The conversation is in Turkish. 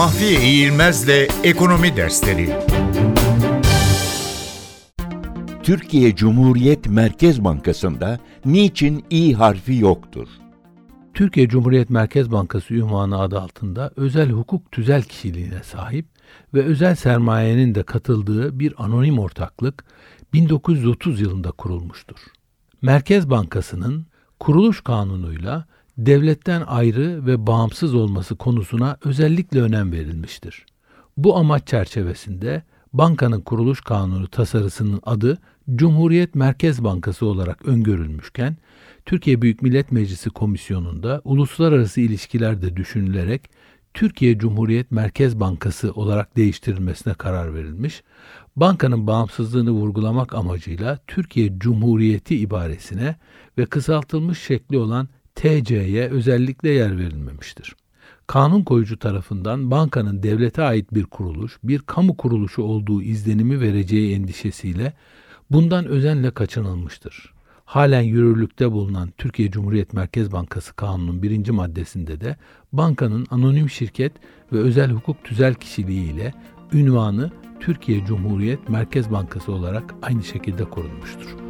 Mahfiye İğilmez'le Ekonomi Dersleri Türkiye Cumhuriyet Merkez Bankası'nda niçin İ harfi yoktur? Türkiye Cumhuriyet Merkez Bankası ünvanı adı altında özel hukuk tüzel kişiliğine sahip ve özel sermayenin de katıldığı bir anonim ortaklık 1930 yılında kurulmuştur. Merkez Bankası'nın kuruluş kanunuyla devletten ayrı ve bağımsız olması konusuna özellikle önem verilmiştir. Bu amaç çerçevesinde bankanın kuruluş kanunu tasarısının adı Cumhuriyet Merkez Bankası olarak öngörülmüşken Türkiye Büyük Millet Meclisi Komisyonu'nda uluslararası ilişkilerde düşünülerek Türkiye Cumhuriyet Merkez Bankası olarak değiştirilmesine karar verilmiş. Bankanın bağımsızlığını vurgulamak amacıyla Türkiye Cumhuriyeti ibaresine ve kısaltılmış şekli olan TC'ye özellikle yer verilmemiştir. Kanun koyucu tarafından bankanın devlete ait bir kuruluş, bir kamu kuruluşu olduğu izlenimi vereceği endişesiyle bundan özenle kaçınılmıştır. Halen yürürlükte bulunan Türkiye Cumhuriyet Merkez Bankası Kanunu'nun birinci maddesinde de bankanın anonim şirket ve özel hukuk tüzel kişiliğiyle ünvanı Türkiye Cumhuriyet Merkez Bankası olarak aynı şekilde korunmuştur.